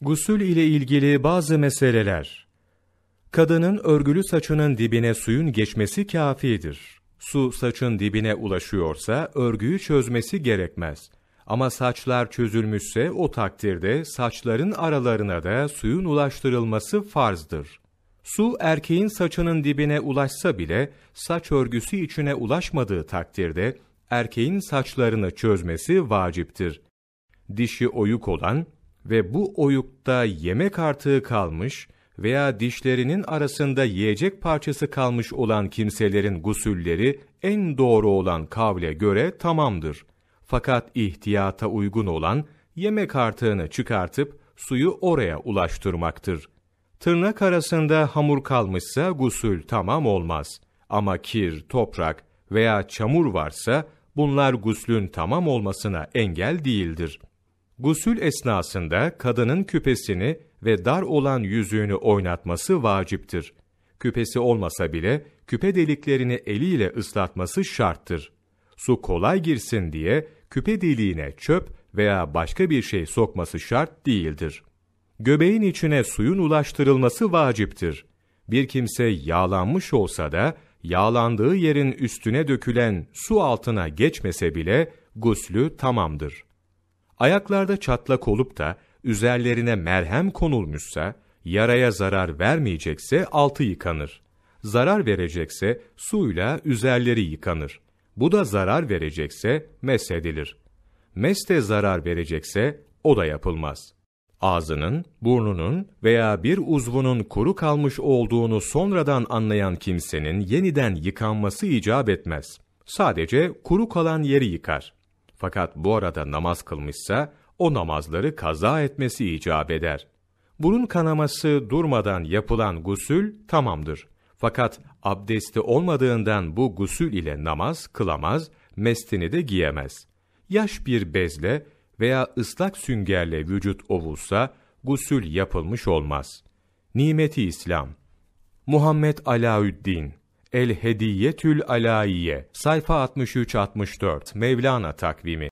Gusül ile ilgili bazı meseleler. Kadının örgülü saçının dibine suyun geçmesi kafidir. Su saçın dibine ulaşıyorsa örgüyü çözmesi gerekmez. Ama saçlar çözülmüşse o takdirde saçların aralarına da suyun ulaştırılması farzdır. Su erkeğin saçının dibine ulaşsa bile saç örgüsü içine ulaşmadığı takdirde erkeğin saçlarını çözmesi vaciptir. Dişi oyuk olan ve bu oyukta yemek artığı kalmış veya dişlerinin arasında yiyecek parçası kalmış olan kimselerin gusülleri en doğru olan kavle göre tamamdır. Fakat ihtiyata uygun olan yemek artığını çıkartıp suyu oraya ulaştırmaktır. Tırnak arasında hamur kalmışsa gusül tamam olmaz. Ama kir, toprak veya çamur varsa bunlar guslün tamam olmasına engel değildir. Gusül esnasında kadının küpesini ve dar olan yüzüğünü oynatması vaciptir. Küpesi olmasa bile küpe deliklerini eliyle ıslatması şarttır. Su kolay girsin diye küpe deliğine çöp veya başka bir şey sokması şart değildir. Göbeğin içine suyun ulaştırılması vaciptir. Bir kimse yağlanmış olsa da yağlandığı yerin üstüne dökülen su altına geçmese bile guslü tamamdır. Ayaklarda çatlak olup da üzerlerine merhem konulmuşsa, yaraya zarar vermeyecekse altı yıkanır. Zarar verecekse suyla üzerleri yıkanır. Bu da zarar verecekse mesedilir. Meste zarar verecekse o da yapılmaz. Ağzının, burnunun veya bir uzvunun kuru kalmış olduğunu sonradan anlayan kimsenin yeniden yıkanması icap etmez. Sadece kuru kalan yeri yıkar. Fakat bu arada namaz kılmışsa, o namazları kaza etmesi icap eder. Burun kanaması durmadan yapılan gusül tamamdır. Fakat abdesti olmadığından bu gusül ile namaz kılamaz, mestini de giyemez. Yaş bir bezle veya ıslak süngerle vücut ovulsa, gusül yapılmış olmaz. Nimeti İslam Muhammed Alaüddin El Hediyetül Alaiye sayfa 63-64 Mevlana takvimi